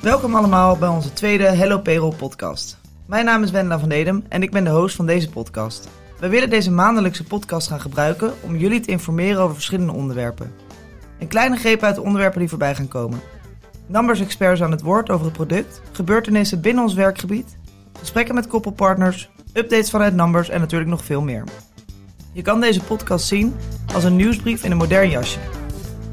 Welkom allemaal bij onze tweede Hello Payroll podcast. Mijn naam is Wendela van Dedem en ik ben de host van deze podcast. We willen deze maandelijkse podcast gaan gebruiken om jullie te informeren over verschillende onderwerpen. Een kleine greep uit de onderwerpen die voorbij gaan komen. Numbers experts aan het woord over het product, gebeurtenissen binnen ons werkgebied, gesprekken met koppelpartners, updates vanuit Numbers en natuurlijk nog veel meer. Je kan deze podcast zien als een nieuwsbrief in een modern jasje.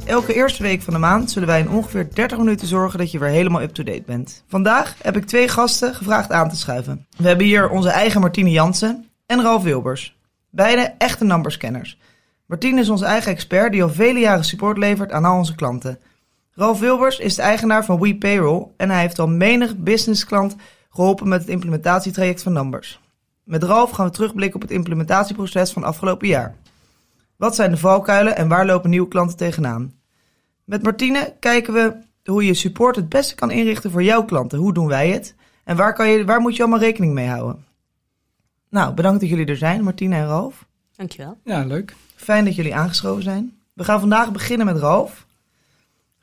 Elke eerste week van de maand zullen wij in ongeveer 30 minuten zorgen dat je weer helemaal up-to-date bent. Vandaag heb ik twee gasten gevraagd aan te schuiven. We hebben hier onze eigen Martine Jansen en Ralf Wilbers. Beide echte numberscanners. Martine is onze eigen expert die al vele jaren support levert aan al onze klanten. Ralf Wilbers is de eigenaar van WePayroll en hij heeft al menig businessklant geholpen met het implementatietraject van Numbers. Met Ralf gaan we terugblikken op het implementatieproces van afgelopen jaar. Wat zijn de valkuilen en waar lopen nieuwe klanten tegenaan? Met Martine kijken we hoe je support het beste kan inrichten voor jouw klanten. Hoe doen wij het? En waar, kan je, waar moet je allemaal rekening mee houden? Nou, bedankt dat jullie er zijn, Martine en Ralf. Dankjewel. Ja, leuk. Fijn dat jullie aangeschoven zijn. We gaan vandaag beginnen met Ralf.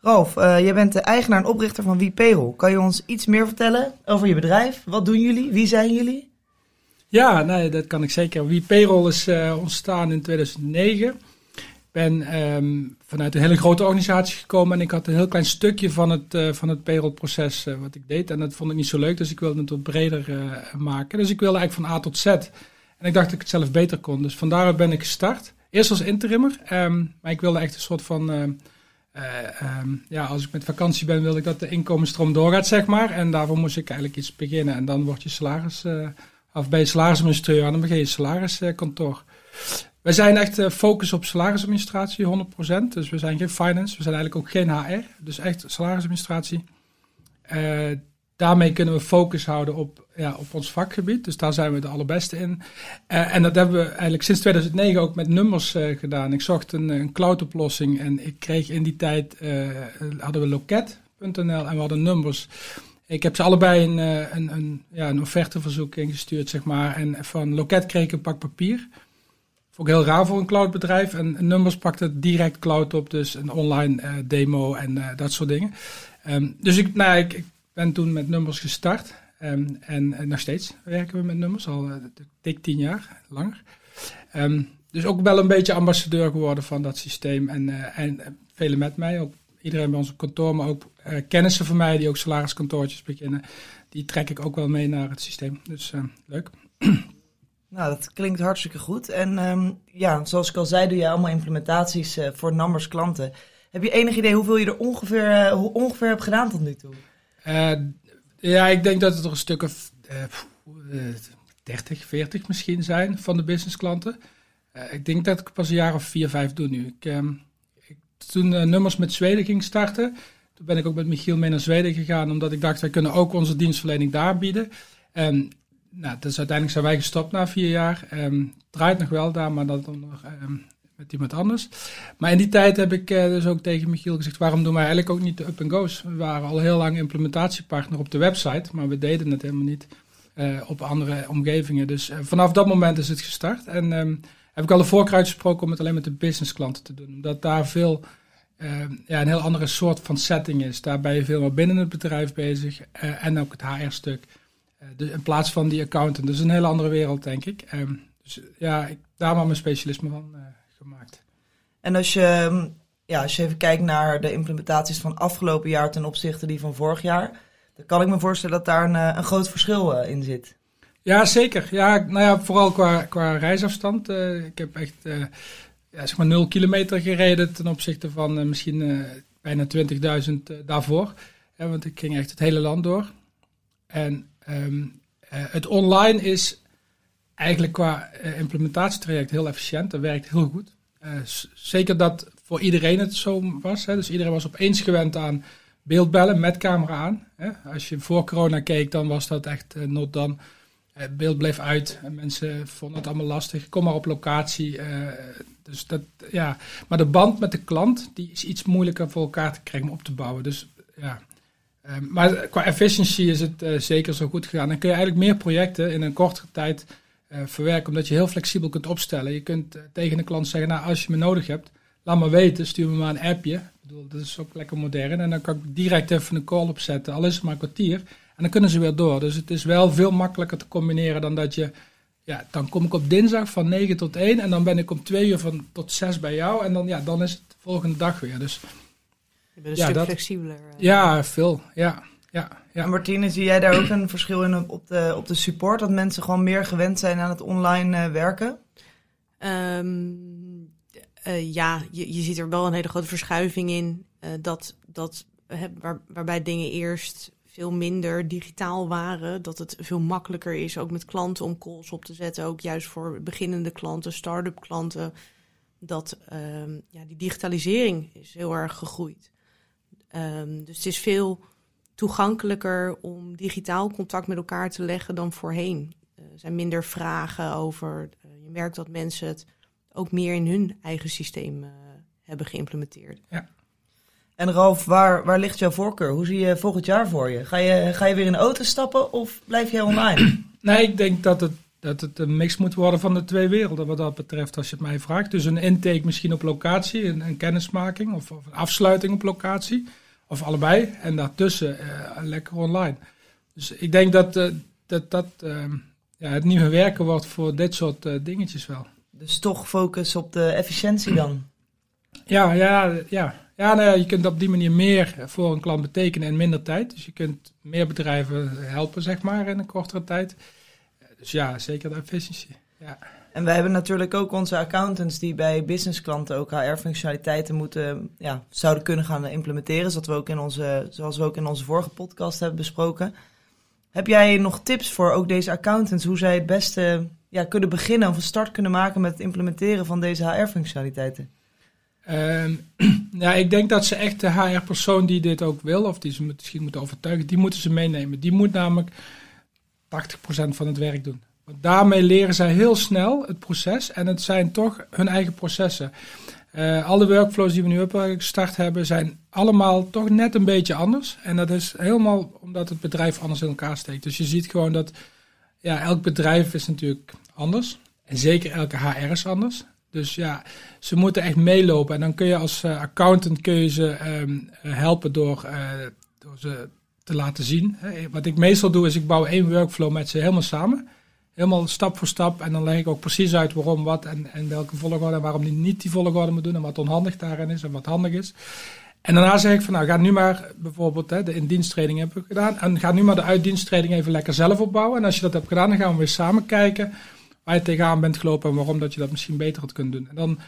Ralf, uh, jij bent de eigenaar en oprichter van WePayroll. Kan je ons iets meer vertellen over je bedrijf? Wat doen jullie? Wie zijn jullie? Ja, nee, dat kan ik zeker. WePayroll is uh, ontstaan in 2009. Ben um, vanuit een hele grote organisatie gekomen en ik had een heel klein stukje van het, uh, van het payrollproces wat ik deed. En dat vond ik niet zo leuk, dus ik wilde het wat breder maken. Dus ik wilde eigenlijk van A tot Z. En ik dacht dat ik het zelf beter kon. Dus vandaar ben ik gestart. Eerst als interimmer, um, maar ik wilde echt een soort van uh, um, ja, als ik met vakantie ben, wil ik dat de inkomensstroom doorgaat, zeg maar. En daarvoor moest ik eigenlijk iets beginnen. En dan word je salaris, uh, of bij je salarisadministrateur, en dan begin je salariskantoor. Wij zijn echt uh, focus op salarisadministratie, 100%. Dus we zijn geen finance, we zijn eigenlijk ook geen HR. Dus echt salarisadministratie daarmee kunnen we focus houden op, ja, op ons vakgebied. Dus daar zijn we de allerbeste in. Uh, en dat hebben we eigenlijk sinds 2009 ook met nummers gedaan. Ik zocht een, een cloud-oplossing en ik kreeg in die tijd, hadden we loket.nl en we hadden nummers. Ik heb ze allebei een, een, een, ja, een offerteverzoek ingestuurd, zeg maar. En van Loket kreeg ik een pak papier. Ik heel raar voor een cloudbedrijf. En Numbers pakte direct cloud op, dus een online demo en dat soort dingen. Um, dus ik, nou, ik, ben toen met nummers gestart. Um, en, en, nog steeds werken we met nummers, al uh, dik tien jaar langer. Um, dus ook wel een beetje ambassadeur geworden van dat systeem. En, uh, en velen met mij, ook iedereen bij ons op kantoor, maar ook uh, kennissen van mij die ook salariskantoortjes beginnen. Die trek ik ook wel mee naar het systeem. Dus leuk. Nou, dat klinkt hartstikke goed. En um, ja, zoals ik al zei, doe je allemaal implementaties voor numbers klanten. Heb je enig idee hoeveel je er ongeveer, ongeveer hebt gedaan tot nu toe? Uh, ja, ik denk dat het er een stuk of uh, 30, 40 misschien zijn van de businessklanten. Ik denk dat ik pas een jaar of 4, 5 doe nu. Ik, uh, ik toen nummers met Zweden ging starten, toen ben ik ook met Michiel mee naar Zweden gegaan, omdat ik dacht, wij kunnen ook onze dienstverlening daar bieden. Um, nou, dus uiteindelijk zijn wij gestopt na vier jaar. Um, draait nog wel daar, maar dat onder um, met iemand anders. Maar in die tijd heb ik uh, dus ook tegen Michiel gezegd: waarom doen wij eigenlijk ook niet de up-and-go's? We waren al heel lang implementatiepartner op de website, maar we deden het helemaal niet uh, op andere omgevingen. Dus uh, vanaf dat moment is het gestart. En um, heb ik al de voorkeur uitgesproken om het alleen met de businessklanten te doen. Omdat daar veel, ja, een heel andere soort van setting is. Daar ben je veel meer binnen het bedrijf bezig en ook het HR-stuk. Dus in plaats van die accountant. Dus een hele andere wereld, denk ik. Um, dus ja, ik, daar maar mijn specialisme van gemaakt. En als je, ja, als je even kijkt naar de implementaties van afgelopen jaar ten opzichte die van vorig jaar, dan kan ik me voorstellen dat daar een, eh, een groot verschil in zit. Ja, zeker. Ja, nou ja, vooral qua, qua reisafstand. Uh, ik heb echt uh, ja, zeg maar 0 kilometer gereden ten opzichte van misschien bijna 20.000 daarvoor. want ik ging echt het hele land door. En um, het online is eigenlijk qua uh, implementatietraject heel efficiënt. Dat werkt heel goed. Uh, zeker dat voor iedereen het zo was. Hè. Dus iedereen was opeens gewend aan beeldbellen met camera aan. Hè. Als je voor corona keek, dan was dat echt not dan. beeld bleef uit en mensen vonden het allemaal lastig. Kom maar op locatie. dus dat, ja. Maar de band met de klant die is iets moeilijker voor elkaar te krijgen, om op te bouwen. Dus ja. Maar qua efficiëntie is het zeker zo goed gegaan. Dan kun je eigenlijk meer projecten in een kortere tijd uh, verwerken, omdat je heel flexibel kunt opstellen. Je kunt uh, tegen de klant zeggen, nou als je me nodig hebt, laat maar weten, stuur me maar een appje. Ik bedoel, dat is ook lekker modern. En dan kan ik direct even een call opzetten, al is het maar een kwartier. En dan kunnen ze weer door. Dus het is wel veel makkelijker te combineren dan dat je... Ja, dan kom ik op dinsdag van 9 tot 1 en dan ben ik om 2 uur van tot 6 bij jou. En dan, ja, dan is het de volgende dag weer. Dus Je bent een Ja, stuk dat- flexibeler. eh. ja, veel. Ja, ja, ja. En Martine, zie jij daar ook een verschil in op de, op de support? Dat mensen gewoon meer gewend zijn aan het online eh, werken? Ehm, eh, ja, je, je ziet er wel een hele grote verschuiving in. eh, dat, dat, waar, waarbij dingen eerst veel minder digitaal waren. Dat het veel makkelijker is, ook met klanten, om calls op te zetten. Ook juist voor beginnende klanten, start-up klanten. Dat ehm, ja, die digitalisering is heel erg gegroeid. Ehm, dus het is veel toegankelijker om digitaal contact met elkaar te leggen dan voorheen. Eh, Er zijn minder vragen over. eh, je merkt dat mensen het ook meer in hun eigen systeem eh, hebben geïmplementeerd. En Ralf, waar, waar ligt jouw voorkeur? Hoe zie je volgend jaar voor je? Ga je, ga je weer in de auto stappen of blijf jij online? Nee, ik denk dat het, dat het een mix moet worden van de twee werelden wat dat betreft, als je het mij vraagt. Dus een intake misschien op locatie, een, een kennismaking of, of een afsluiting op locatie. Of allebei. En daartussen eh, lekker online. Dus ik denk dat eh, dat, dat ehm, ja, het nieuwe werken wordt voor dit soort eh, dingetjes wel. Dus toch focus op de efficiëntie dan? Ja, ja, ja. Ja, nou ja, je kunt op die manier meer voor een klant betekenen in minder tijd. Dus je kunt meer bedrijven helpen, zeg maar, in een kortere tijd. Dus ja, zeker de efficiëntie. Ja. En we hebben natuurlijk ook onze accountants die bij businessklanten ook HR-functionaliteiten moeten, ja, zouden kunnen gaan implementeren. Zoals we, ook in onze, zoals we ook in onze vorige podcast hebben besproken. Heb jij nog tips voor ook deze accountants, hoe zij het beste ja, kunnen beginnen of een start kunnen maken met het implementeren van deze HR-functionaliteiten? Ehm, ja, ik denk dat ze echt de HR-persoon die dit ook wil, of die ze misschien moeten overtuigen, die moeten ze meenemen. Die moet namelijk 80% van het werk doen. Want daarmee leren zij heel snel het proces en het zijn toch hun eigen processen. Eh, alle workflows die we nu hebben gestart hebben, zijn allemaal toch net een beetje anders. En dat is helemaal omdat het bedrijf anders in elkaar steekt. Dus je ziet gewoon dat ja, elk bedrijf is natuurlijk anders. En zeker elke HR is anders. Dus ja, ze moeten echt meelopen. En dan kun je als eh, accountant kun je ze ehm, helpen door, eh, door ze te laten zien. Wat ik meestal doe, is ik bouw één workflow met ze helemaal samen. Helemaal stap voor stap. En dan leg ik ook precies uit waarom, wat en, en welke volgorde. En waarom die niet die volgorde moet doen. En wat onhandig daarin is en wat handig is. En daarna zeg ik van nou, ga nu maar bijvoorbeeld hè, de in-diensttraining hebben we gedaan. En ga nu maar de uit-diensttraining even lekker zelf opbouwen. En als je dat hebt gedaan, dan gaan we weer samen kijken waar je tegenaan bent gelopen en waarom dat je dat misschien beter had kunnen doen. En dan,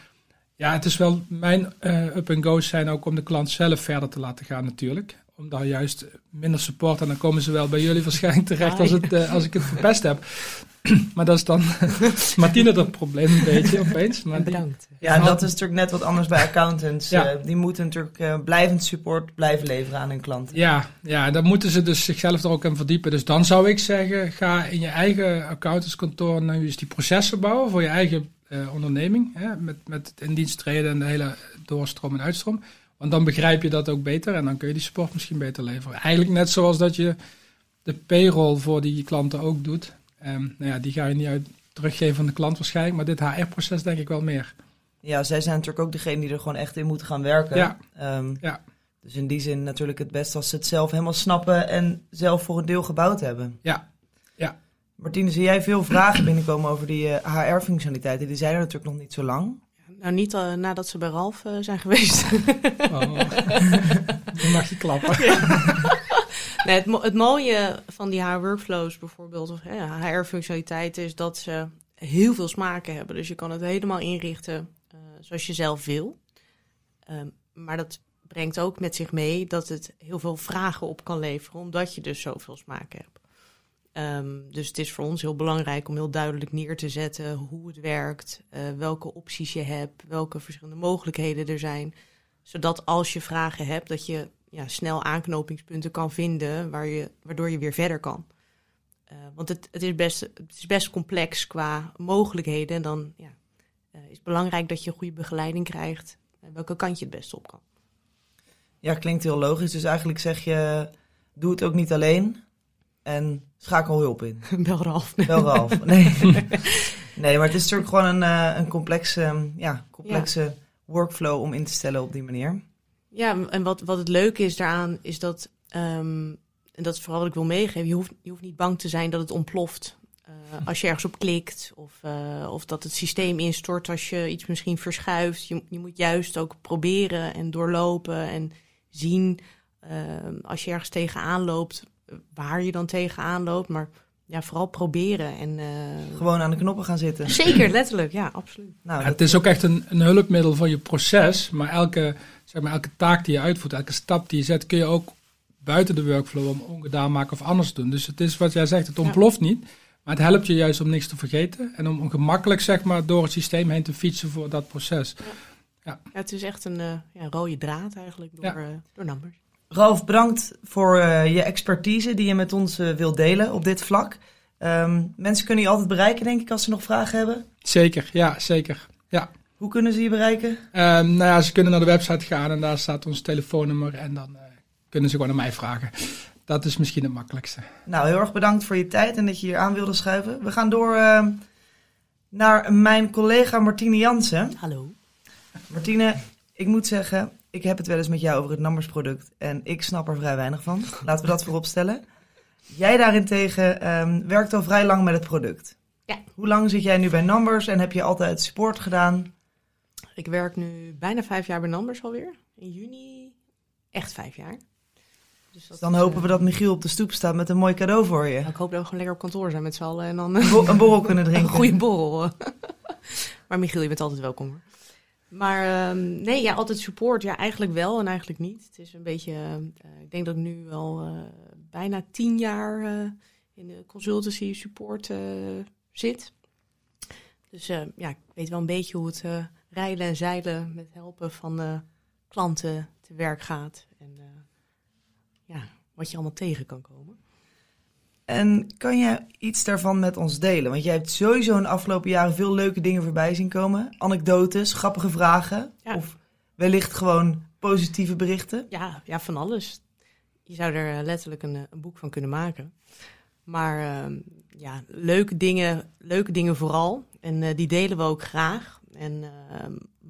ja, het is wel mijn eh, up-and-go's zijn ook om de klant zelf verder te laten gaan natuurlijk. Om daar juist minder support en dan komen ze wel bij jullie waarschijnlijk terecht als, het, eh, als ik het verpest heb. maar dat is dan Martine dat probleem een beetje opeens. Maar die- Bedankt. Ja, en dat is natuurlijk net wat anders bij accountants. Ja. Eh, die moeten natuurlijk eh, blijvend support blijven leveren aan hun klanten. Ja, ja, dan moeten ze dus zichzelf er ook in verdiepen. Dus dan zou ik zeggen, ga in je eigen accountantskantoor nou eens die processen bouwen voor je eigen eh, onderneming. Hè, met, met het in dienst treden en de hele doorstroom en uitstroom. Want dan begrijp je dat ook beter en dan kun je die support misschien beter leveren. Eigenlijk net zoals dat je de payroll voor die klanten ook doet. Ehm, nou ja, die ga je niet uit teruggeven aan de klant waarschijnlijk, maar dit HR-proces denk ik wel meer. Ja, zij zijn natuurlijk ook degene die er gewoon echt in moeten gaan werken. Ja. Ehm, Ja. Dus in die zin natuurlijk het best als ze het zelf helemaal snappen en zelf voor een deel gebouwd hebben. Ja. Ja. Martine, zie jij veel vragen binnenkomen over die eh, HR-functionaliteiten? Die zijn er natuurlijk nog niet zo lang. Nou, niet eh, nadat ze bij Ralf eh, zijn geweest. Oh. dan mag je klappen. nee, het, mo- het mooie van die HR-workflows bijvoorbeeld, of HR-functionaliteiten, is dat ze heel veel smaken hebben. Dus je kan het helemaal inrichten eh, zoals je zelf wil. Ehm, maar dat brengt ook met zich mee dat het heel veel vragen op kan leveren, omdat je dus zoveel smaken hebt. Ehm, dus het is voor ons heel belangrijk om heel duidelijk neer te zetten hoe het werkt, eh, welke opties je hebt, welke verschillende mogelijkheden er zijn. Zodat als je vragen hebt, dat je ja, snel aanknopingspunten kan vinden waar je, waardoor je weer verder kan. Eh, want het, het, is best, het is best complex qua mogelijkheden. En dan ja, eh, is het belangrijk dat je goede begeleiding krijgt. En welke kant je het beste op kan. Ja, klinkt heel logisch. Dus eigenlijk zeg je, doe het ook niet alleen en schakel hulp in. Bel Ralf. Wel Ralf. Nee. nee, maar het is natuurlijk gewoon een, eh, een complexe, ja, complexe workflow om in te stellen op die manier. Ja, en wat, wat het leuke is daaraan, is dat, ehm, en dat is vooral wat ik wil meegeven, je hoeft, je hoeft niet bang te zijn dat het ontploft. Uh, als je ergens op klikt of, uh, of dat het systeem instort als je iets misschien verschuift. Je, je moet juist ook proberen en doorlopen en zien uh, als je ergens tegenaan loopt, waar je dan tegenaan loopt. Maar ja, vooral proberen. En, Gewoon aan de knoppen gaan zitten. Zeker, letterlijk, ja, absoluut. Nou, ja, het is ook echt een, een hulpmiddel voor je proces, maar elke, zeg maar elke taak die je uitvoert, elke stap die je zet, kun je ook buiten de workflow om ongedaan maken of anders doen. Dus het is wat jij zegt, het ontploft ja. niet. Maar het helpt je juist om niks te vergeten en om, om gemakkelijk zeg maar, door het systeem heen te fietsen voor dat proces. Ja. Ja. ja het is echt een uh, ja, rode draad eigenlijk door, uh, door numbers. Ralf, bedankt voor uh, je expertise die je met ons wilt delen op dit vlak. Um, mensen kunnen je altijd bereiken, denk ik, als ze nog vragen hebben. Zeker, ja, zeker. Ja. Hoe kunnen ze je bereiken? Um, nou ja, ze kunnen naar de website gaan en daar staat ons telefoonnummer en dan kunnen ze gewoon aan mij vragen. Dat is misschien het makkelijkste. Nou, heel erg bedankt voor je tijd en dat je hier aan wilde schuiven. We gaan door uh, naar mijn collega Martine Jansen. Hallo. Martine, ik moet zeggen, ik heb het wel eens met jou over het Numbers-product en ik snap er vrij weinig van. Laten we dat voorop stellen. Jij daarentegen um, werkt al vrij lang met het product. Ja. Hoe lang zit jij nu bij Numbers en heb je altijd support gedaan? Ik werk nu bijna vijf jaar bij Numbers alweer. In juni echt vijf jaar. Dus, dan hopen we dat Michiel op de stoep staat met een mooi cadeau voor je. Ik hoop dat we gewoon lekker op kantoor zijn met z'n allen en dan een, bo een borrel kunnen drinken. Een goede borrel. maar Michiel, je bent altijd welkom hoor. Maar um, nee, ja, altijd support. Ja, eigenlijk wel en eigenlijk niet. Het is een beetje, uh, ik denk dat ik nu al uh, bijna tien jaar in de consultancy support zit. Dus ja, ik weet wel een beetje hoe het rijden en zeilen met helpen van klanten te werk gaat. En ja, wat je allemaal tegen kan komen. En kan je iets daarvan met ons delen? Want jij hebt sowieso in de afgelopen jaren veel leuke dingen voorbij zien komen. Anekdotes, grappige vragen. Ja. Of wellicht gewoon positieve berichten. Ja, ja, van alles. Je zou er letterlijk een, een boek van kunnen maken. Maar uh, ja, leuke dingen, leuke dingen vooral. En uh, die delen we ook graag. En uh,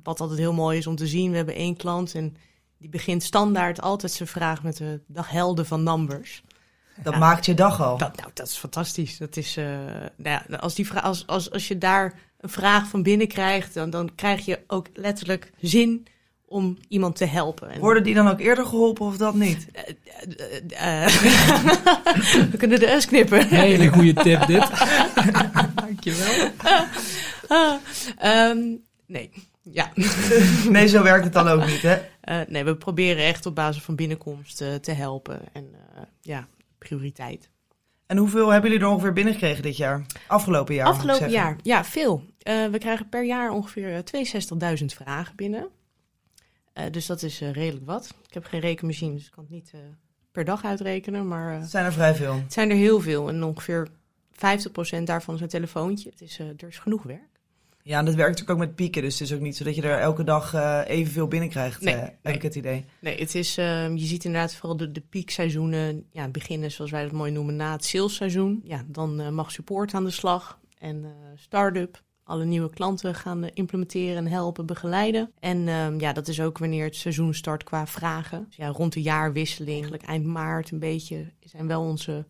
wat altijd heel mooi is om te zien, we hebben één klant en die begint standaard altijd zijn vraag met de dag helden van numbers. Dat ja, maakt je dag al. Dat, nou, dat is fantastisch. Dat is, uh, nou ja, als, die vraag, als, als, als je daar een vraag van binnen krijgt, dan, dan krijg je ook letterlijk zin om iemand te helpen. En, Worden die dan ook eerder geholpen of dat niet? Uh, we kunnen de S knippen. Hele goede tip dit. Dankjewel. um, nee. Ja. nee, zo werkt het dan ook niet, hè? Uh, nee, we proberen echt op basis van binnenkomst uh, te helpen. En uh, ja, prioriteit. En hoeveel hebben jullie er ongeveer binnengekregen dit jaar? Afgelopen jaar? Afgelopen jaar, ja, veel. we krijgen per jaar ongeveer 62.000 vragen binnen. dus dat is redelijk wat. Ik heb geen rekenmachine, dus ik kan het niet per dag uitrekenen. Maar, het zijn er vrij veel. Het zijn er heel veel. En ongeveer 50% daarvan is een telefoontje. Het is, er is genoeg werk. Ja, en dat werkt natuurlijk ook met pieken. Dus het is ook niet zo dat je er elke dag uh, evenveel binnenkrijgt, nee, uh, heb nee. ik het idee. Nee, het is, uh, je ziet inderdaad vooral de, de piekseizoenen ja, beginnen, zoals wij dat mooi noemen, na het salesseizoen. Ja, dan mag support aan de slag en start-up. Alle nieuwe klanten gaan implementeren en helpen, begeleiden. En ja, dat is ook wanneer het seizoen start qua vragen. Dus ja, rond de jaarwisseling, eigenlijk eind maart een beetje, zijn wel onze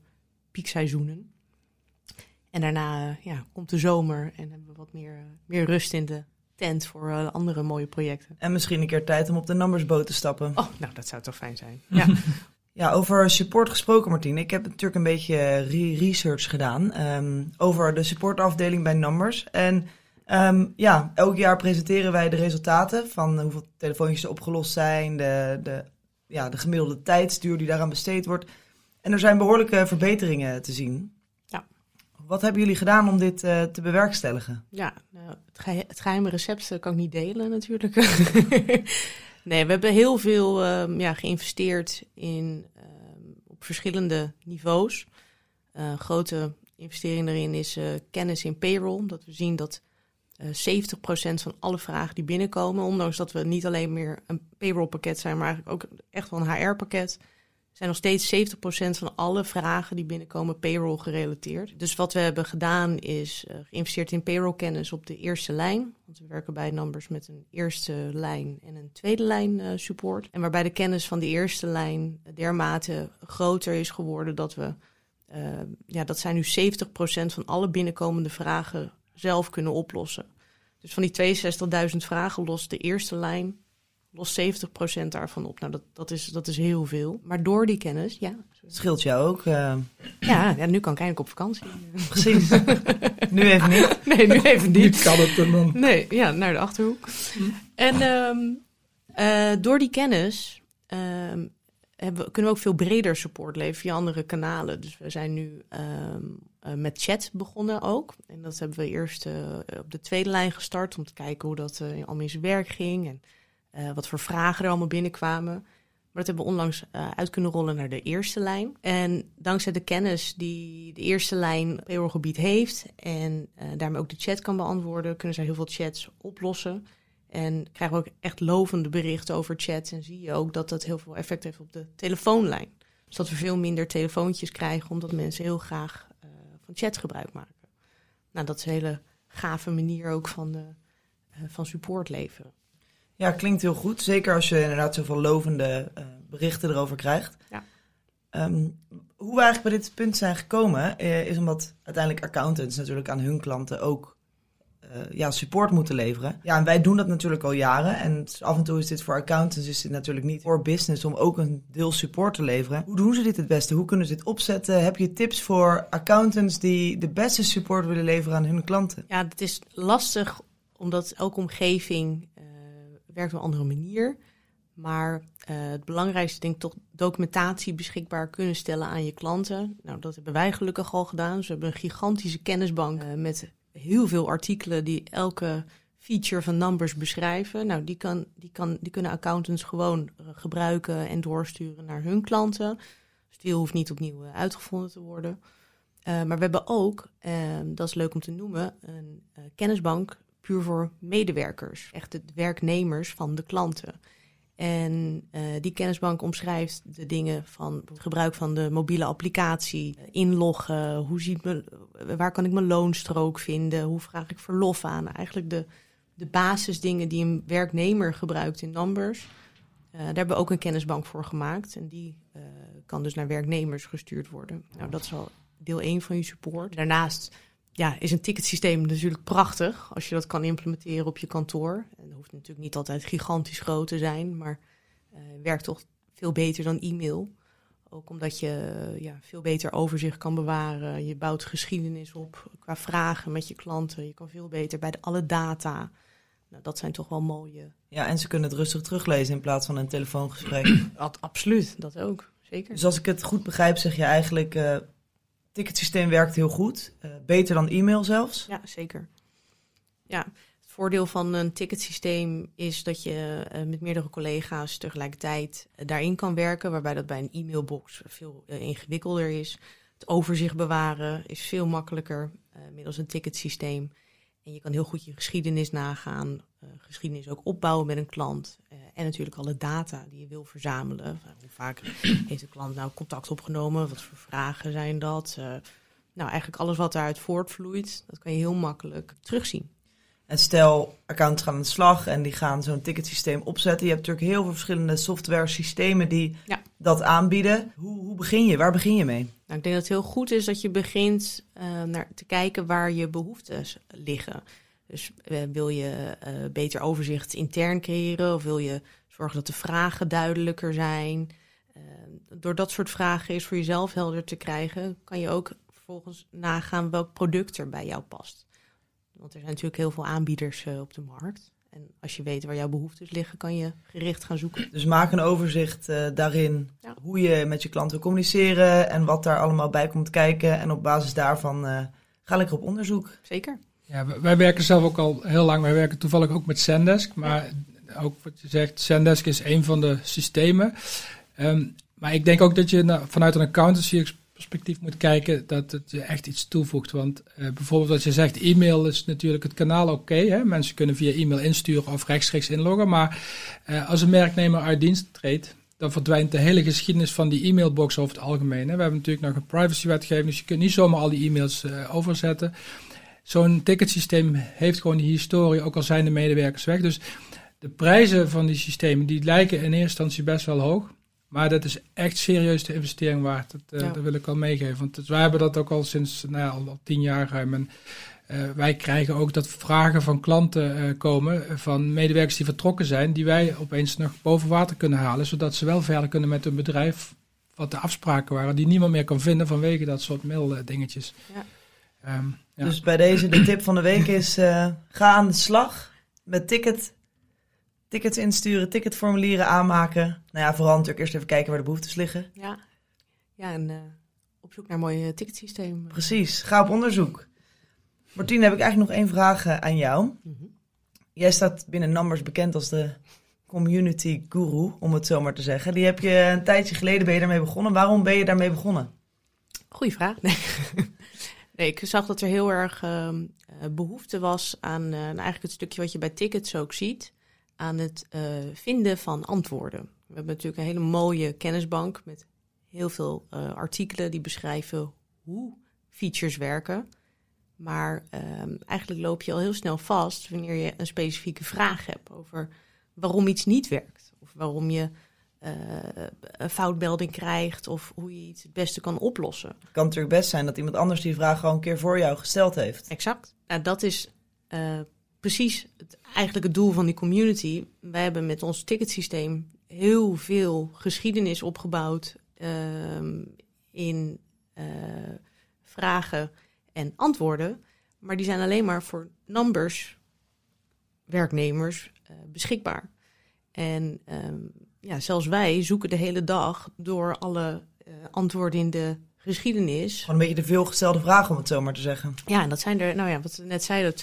piekseizoenen. En daarna ja, komt de zomer en hebben we wat meer, meer rust in de tent voor uh, andere mooie projecten. En misschien een keer tijd om op de numbersboot te stappen. Oh, nou, dat zou toch fijn zijn. Ja, ja over support gesproken, Martine. Ik heb natuurlijk een beetje re research gedaan um, over de supportafdeling bij Numbers. En um, ja, elk jaar presenteren wij de resultaten van hoeveel telefoontjes er opgelost zijn, de, de, ja, de gemiddelde tijdsduur die daaraan besteed wordt. En er zijn behoorlijke verbeteringen te zien. Wat hebben jullie gedaan om dit uh, te bewerkstelligen? Ja, nou, het, ge geheime recept kan ik niet delen natuurlijk. nee, we hebben heel veel um, ja, geïnvesteerd in, um, op verschillende niveaus. Uh, grote investering daarin is kennis in payroll. Dat we zien dat 70% van alle vragen die binnenkomen, ondanks dat we niet alleen meer een payroll pakket zijn, maar eigenlijk ook echt wel een HR pakket, zijn nog steeds 70% van alle vragen die binnenkomen payroll gerelateerd. Dus wat we hebben gedaan is uh, geïnvesteerd in payroll kennis op de eerste lijn. Want we werken bij Numbers met een eerste lijn en een tweede lijn uh, support. En waarbij de kennis van de eerste lijn dermate groter is geworden dat we, uh, ja, dat zijn nu 70% van alle binnenkomende vragen zelf kunnen oplossen. Dus van die 62.000 vragen lost de eerste lijn los 70% daarvan op. Nou, dat, dat, is, dat is heel veel. Maar door die kennis, ja. Scheelt jou ook. Uh... Ja, ja, nu kan ik eindelijk op vakantie. Precies. nu even niet. Nee, nu even niet. Niet kan het dan. Nee, ja, naar de Achterhoek. En um, uh, door die kennis um, hebben, kunnen we ook veel breder support leveren via andere kanalen. Dus we zijn nu um, uh, met chat begonnen ook. En dat hebben we eerst op de tweede lijn gestart om te kijken hoe dat allemaal in zijn werk ging. En uh, wat voor vragen er allemaal binnenkwamen. Maar dat hebben we onlangs uh, uit kunnen rollen naar de eerste lijn. En dankzij de kennis die de eerste lijn payrollgebied heeft en uh, daarmee ook de chat kan beantwoorden, kunnen zij heel veel chats oplossen. En krijgen we ook echt lovende berichten over chat. En zie je ook dat dat heel veel effect heeft op de telefoonlijn. Dus dat we veel minder telefoontjes krijgen, omdat mensen heel graag van chat gebruik maken. Nou, dat is een hele gave manier ook van, de, van support leveren. Ja, klinkt heel goed. Zeker als je inderdaad zoveel lovende uh, berichten erover krijgt. Ja. Um, hoe we eigenlijk bij dit punt zijn gekomen, uh, is omdat uiteindelijk accountants natuurlijk aan hun klanten ook uh, ja, support moeten leveren. Ja, en wij doen dat natuurlijk al jaren. En af en toe is dit voor accountants is dit natuurlijk niet voor business om ook een deel support te leveren. Hoe doen ze dit het beste? Hoe kunnen ze dit opzetten? Heb je tips voor accountants die de beste support willen leveren aan hun klanten? Ja, het is lastig omdat elke omgeving werkt op een andere manier. Maar uh, het belangrijkste denk ik toch documentatie beschikbaar kunnen stellen aan je klanten. Nou, dat hebben wij gelukkig al gedaan. Ze hebben een gigantische kennisbank uh, met heel veel artikelen die elke feature van numbers beschrijven. Nou, die, kan, die, kan, die kunnen accountants gewoon uh, gebruiken en doorsturen naar hun klanten. Dus die hoeft niet opnieuw uitgevonden te worden. maar we hebben ook, dat is leuk om te noemen, een kennisbank puur voor medewerkers, echt de werknemers van de klanten. En uh, die kennisbank omschrijft de dingen van gebruik van de mobiele applicatie, inloggen, hoe ziet me, waar kan ik mijn loonstrook vinden, hoe vraag ik verlof aan. Eigenlijk de, de basisdingen die een werknemer gebruikt in Numbers. Daar hebben we ook een kennisbank voor gemaakt. En die kan dus naar werknemers gestuurd worden. Nou, dat is al deel 1 van je support. Daarnaast ja, is een ticketsysteem natuurlijk prachtig als je dat kan implementeren op je kantoor. En dat hoeft natuurlijk niet altijd gigantisch groot te zijn, maar uh, werkt toch veel beter dan e-mail. Ook omdat je ja, veel beter overzicht kan bewaren. Je bouwt geschiedenis op qua vragen met je klanten. Je kan veel beter bij de, alle data. Nou, dat zijn toch wel mooie. Ja, en ze kunnen het rustig teruglezen in plaats van een telefoongesprek. absoluut, dat ook. Zeker. Dus als ik het goed begrijp, zeg je eigenlijk. Uh, ticketsysteem werkt heel goed. Uh, beter dan e-mail zelfs. Ja, zeker. Ja, het voordeel van een ticketsysteem is dat je uh, met meerdere collega's tegelijkertijd uh, daarin kan werken, waarbij dat bij een e-mailbox veel ingewikkelder is. Het overzicht bewaren is veel makkelijker middels een ticketsysteem. En je kan heel goed je geschiedenis nagaan, uh, geschiedenis ook opbouwen met een klant. Uh, en natuurlijk alle data die je wil verzamelen. hoe vaak heeft de klant nou contact opgenomen? Wat voor vragen zijn dat? Uh, nou, eigenlijk alles wat daaruit voortvloeit, dat kan je heel makkelijk terugzien. En stel, accounts gaan aan de slag en die gaan zo'n ticketsysteem opzetten. Je hebt natuurlijk heel veel verschillende software systemen die ja. dat aanbieden. Hoe, hoe, begin je? Waar begin je mee? Nou, ik denk dat het heel goed is dat je begint uh, naar te kijken waar je behoeftes liggen. Dus uh, wil je uh, beter overzicht intern creëren of wil je zorgen dat de vragen duidelijker zijn? door dat soort vragen is voor jezelf helder te krijgen, kan je ook vervolgens nagaan welk product er bij jou past. Want er zijn natuurlijk heel veel aanbieders uh, op de markt. En als je weet waar jouw behoeftes liggen, kan je gericht gaan zoeken. Dus maak een overzicht uh, daarin ja. hoe je met je klant wil communiceren en wat daar allemaal bij komt kijken. En op basis daarvan uh, ga lekker op onderzoek. Zeker. Ja, wij werken zelf ook al heel lang. Wij werken toevallig ook met Zendesk. Maar ja. ook wat je zegt, Zendesk is een van de systemen. Um, maar ik denk ook dat je nou, vanuit een accountancy perspectief moet kijken dat het echt iets toevoegt. Want uh, bijvoorbeeld als je zegt e-mail is natuurlijk het kanaal oké. Mensen kunnen via e-mail insturen of rechtstreeks inloggen. Maar uh, als een merknemer uit dienst treedt, dan verdwijnt de hele geschiedenis van die e-mailbox over het algemeen. Hè. We hebben natuurlijk nog een privacywetgeving, dus je kunt niet zomaar al die e-mails uh, overzetten. Zo'n ticketsysteem heeft gewoon die historie, ook al zijn de medewerkers weg. Dus de prijzen van die systemen, die lijken in eerste instantie best wel hoog. Maar dat is echt serieus de investering waard. Dat, uh, dat wil ik al meegeven. Want wij hebben dat ook al sinds nou ja, al, tien jaar ruim. En uh, wij krijgen ook dat vragen van klanten uh, komen, van medewerkers die vertrokken zijn, die wij opeens nog boven water kunnen halen, zodat ze wel verder kunnen met hun bedrijf, wat de afspraken waren, die niemand meer kan vinden vanwege dat soort maildingetjes. Ja. Um, ja. Dus bij deze de tip van de week is, ga aan de slag met ticket tickets insturen, ticketformulieren aanmaken. Nou ja, vooral natuurlijk eerst even kijken waar de behoeftes liggen. Ja, ja en uh, op zoek naar een mooi ticketsysteem. Precies, ga op onderzoek. Martien, heb ik eigenlijk nog één vraag uh, aan jou. Mm -hmm. Jij staat binnen Numbers bekend als de community guru, om het zo maar te zeggen. Die heb je een tijdje geleden ben je daarmee begonnen. Waarom ben je daarmee begonnen? Goeie vraag. Nee. nee, ik zag dat er heel erg uh, behoefte was aan uh, eigenlijk het stukje wat je bij tickets ook ziet aan het uh, vinden van antwoorden. We hebben natuurlijk een hele mooie kennisbank met heel veel uh, artikelen die beschrijven hoe features werken. Maar uh, eigenlijk loop je al heel snel vast wanneer je een specifieke vraag hebt over waarom iets niet werkt. Of waarom je uh, een foutmelding krijgt of hoe je iets het beste kan oplossen. Het kan natuurlijk best zijn dat iemand anders die vraag al een keer voor jou gesteld heeft. Exact. Nou, dat is precies het, eigenlijk het doel van die community. Wij hebben met ons ticketsysteem heel veel geschiedenis opgebouwd uh, in uh, vragen en antwoorden. Maar die zijn alleen maar voor numbers, werknemers, uh, beschikbaar. En um, ja, zelfs wij zoeken de hele dag door alle uh, antwoorden in de geschiedenis. Gewoon een beetje de veelgestelde vragen, om het zo maar te zeggen. Ja, en dat zijn er, nou ja, wat we net zeiden,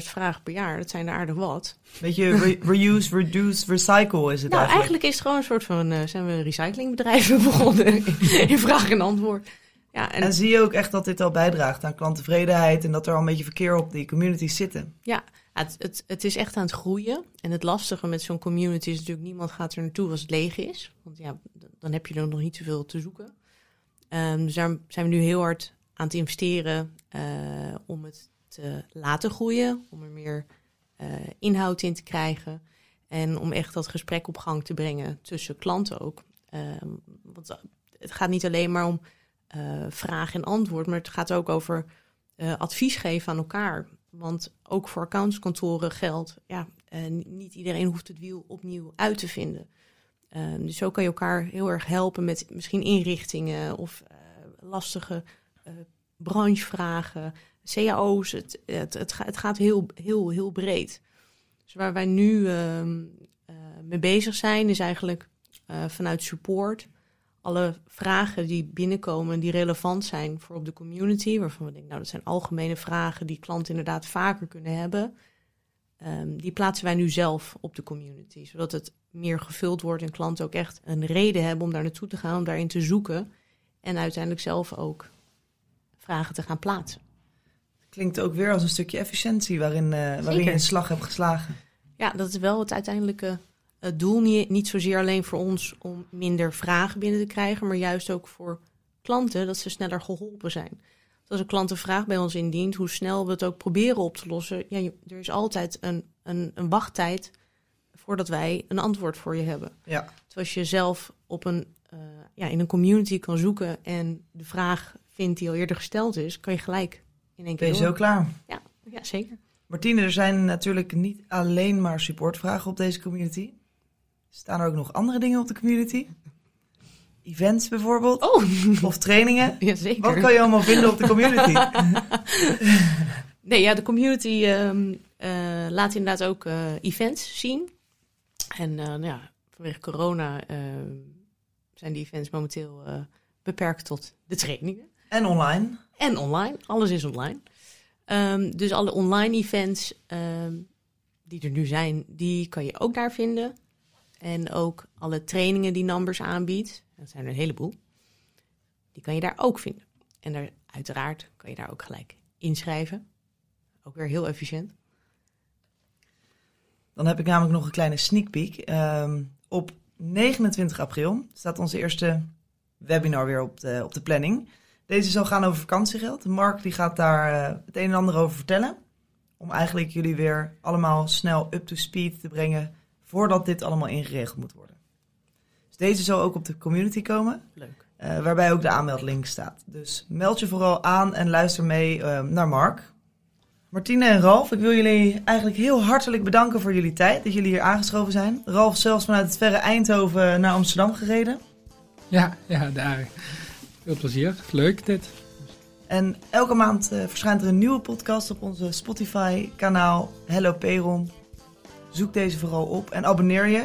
62.000 vragen per jaar. Dat zijn er aardig wat. Beetje re reuse, reduce, recycle is het nou, eigenlijk. eigenlijk is het gewoon een soort van, uh, zijn we een recyclingbedrijf begonnen in vraag en antwoord. Ja, en, en, zie je ook echt dat dit al bijdraagt aan klanttevredenheid en dat er al een beetje verkeer op die communities zitten? Ja, het, het, het is echt aan het groeien. En het lastige met zo'n community is natuurlijk, niemand gaat er naartoe als het leeg is. Want ja, dan heb je er nog niet zoveel te zoeken. Um, dus daar zijn we nu heel hard aan het investeren uh, om het te laten groeien, om er meer uh, inhoud in te krijgen en om echt dat gesprek op gang te brengen tussen klanten ook. Um, want het gaat niet alleen maar om uh, vraag en antwoord, maar het gaat ook over advies geven aan elkaar. Want ook voor accountskantoren geldt, ja, niet iedereen hoeft het wiel opnieuw uit te vinden. Um, dus zo kan je elkaar heel erg helpen met misschien inrichtingen of uh, lastige uh, branchevragen, cao's. Het, het, het, het, gaat heel, heel, heel breed. Dus waar wij nu uh, mee bezig zijn, is eigenlijk vanuit support alle vragen die binnenkomen, die relevant zijn voor op de community, waarvan we denken, nou, dat zijn algemene vragen die klanten inderdaad vaker kunnen hebben. Um, die plaatsen wij nu zelf op de community, zodat het meer gevuld wordt en klanten ook echt een reden hebben om daar naartoe te gaan, om daarin te zoeken en uiteindelijk zelf ook vragen te gaan plaatsen. Klinkt ook weer als een stukje efficiëntie waarin, uh, waarin je een slag hebt geslagen. Ja, dat is wel het uiteindelijke het doel. Niet, niet zozeer alleen voor ons om minder vragen binnen te krijgen, maar juist ook voor klanten dat ze sneller geholpen zijn als een klant een vraag bij ons indient, hoe snel we het ook proberen op te lossen. Ja, er is altijd een, een, een wachttijd voordat wij een antwoord voor je hebben. Ja. Dus als je zelf op een, uh, ja, in een community kan zoeken en de vraag vindt die al eerder gesteld is, kan je gelijk in één keer. Ben je zo klaar? Ja, ja, zeker. Martine, er zijn natuurlijk niet alleen maar supportvragen op deze community. Staan er ook nog andere dingen op de community? events bijvoorbeeld? Oh. Of trainingen? Jazeker. Wat kan je allemaal vinden op de community? nee, ja, de community um, uh, laat inderdaad ook uh, events zien. En uh, nou ja, vanwege corona zijn die events momenteel beperkt tot de trainingen. En online. En online. Alles is online. Um, dus alle online events um, die er nu zijn, die kan je ook daar vinden. En ook alle trainingen die Numbers aanbiedt. Dat zijn er een heleboel. Die kan je daar ook vinden. En daar, uiteraard kan je daar ook gelijk inschrijven. Ook weer heel efficiënt. Dan heb ik namelijk nog een kleine sneak peek. Um, op 29 april staat onze eerste webinar weer op de, op de planning. Deze zal gaan over vakantiegeld. Mark die gaat daar uh, het een en ander over vertellen. Om eigenlijk jullie weer allemaal snel up to speed te brengen voordat dit allemaal ingeregeld moet worden. Dus deze zal ook op de community komen. Leuk. Uh, waarbij ook de aanmeldlink staat. Dus meld je vooral aan en luister mee uh, naar Mark. Martine en Ralf, ik wil jullie eigenlijk heel hartelijk bedanken voor jullie tijd. Dat jullie hier aangeschoven zijn. Ralf zelfs vanuit het verre Eindhoven naar Amsterdam gereden. Ja, ja daar. Veel plezier. Leuk dit. En elke maand uh, verschijnt er een nieuwe podcast op onze Spotify-kanaal Hello Payron. Zoek deze vooral op en abonneer je.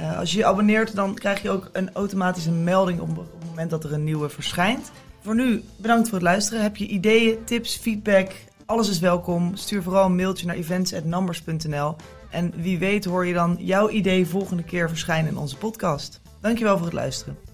Uh, als je je abonneert, dan krijg je ook een automatische melding op, op het moment dat er een nieuwe verschijnt. Voor nu, bedankt voor het luisteren. Heb je ideeën, tips, feedback? Alles is welkom. Stuur vooral een mailtje naar events.numbers.nl. En wie weet hoor je dan jouw idee volgende keer verschijnen in onze podcast. Dankjewel voor het luisteren.